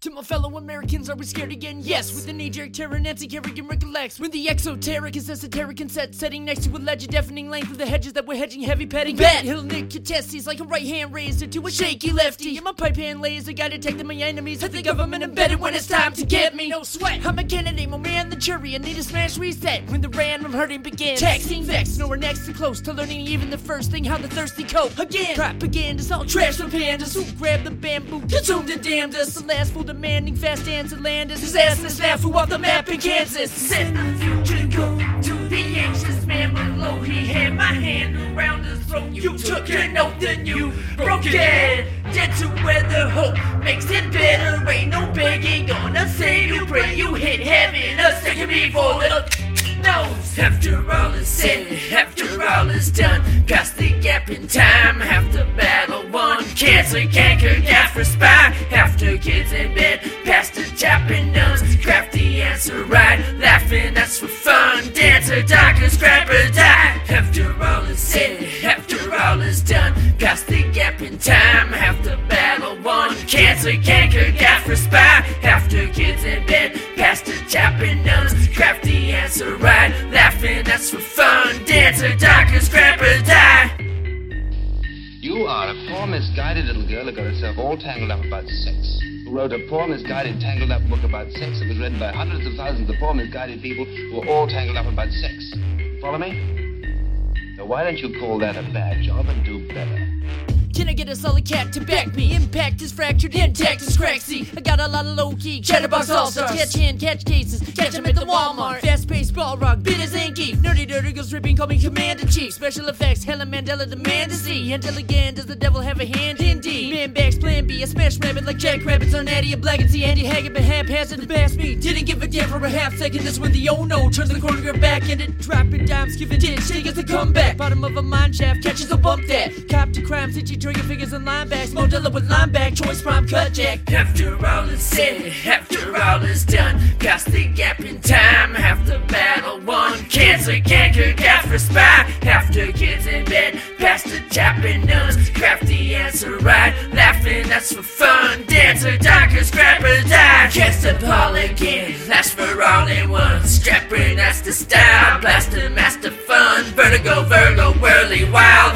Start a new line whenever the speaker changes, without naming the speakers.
To my fellow Americans, are we scared again? Yes, with the knee-jerk terror, Nancy Kerrigan recollects. When the exoteric is esoteric and set, setting next to a ledge, deafening length of the hedges that we're hedging, heavy petting. Bet he'll nick your testes like a right hand razor to a shaky lefty. And my pipe hand laser guy detecting my enemies. Hit the government embedded when it's time to get me. No sweat. I'm a Kennedy, my man, the jury. I need a smash reset when the random hurting begins. Texting vex, nowhere next to close to learning even the first thing how the thirsty cope. Again, propaganda's all trash from pandas who grab the bamboo, consumed and damned us. The last fool demanding fast answer land is his ass is snafu off the map in Kansas. Send the future go to the anxious man below. He had my hand around his throat. You took an oath and you broke it. Dead to where the hope makes it better. Ain't no begging gonna save you. Pray you hit heaven a second before little nose. After all is said, after all is done, past the gap in time, half the battle won. Cancer, canker, for spine. After kids in bed, past the chopping nuns, craft the answer right. Laughing, that's for fun. Dancer, doctor, scrapper, die. After all is said, after all is done, past the gap in time, half the battle won. Cancer, canker, for spine. After kids in bed, past the chopping nuns, craft the answer right. Laughing, that's for fun. Dancer, doctor,
misguided little girl who got herself all tangled up about sex. Who wrote a poor, misguided, tangled up book about sex that was read by hundreds of thousands of poor, misguided people who were all tangled up about sex. Follow me? Now, why don't you call that a bad job and do better?
Can I get a solid cat to back me? Impact is fractured, intact is cracksy. I got a lot of low key chatterbox all stars. Catch hand, catch cases, catch them at the Walmart. Fast paced ball rock. Ripping, call me Commander Chief. Special effects, Helen Mandela demand to see. Until again, does the devil have a hand? Indeed. Man backs, plan B, I smash rabbit like Jack Rabbits on Natty, a black and see Andy Haggard, but haphazard to bash me. Didn't give a damn for a half second. That's when the oh no turns the corner girl back and it dropping dimes, giving ditch. She gets a comeback. Bottom of a mine shaft, catches a bump that. Cop to crime, itchy trigger fingers and linebacks. Modella with lineback, choice prime cut jack. After all is said, after all is done, past the gap in time, the battle won. Cancer, canker, got for spy. After kids in bed, past the chopping nuns, craft the answer right. Laughing, that's for fun. Dancer, doctor, scrapper, die. Catch the ball again, that's for all in one. Strapper, that's the style. Blaster, master fun. Vertigo, Virgo, whirly, wild.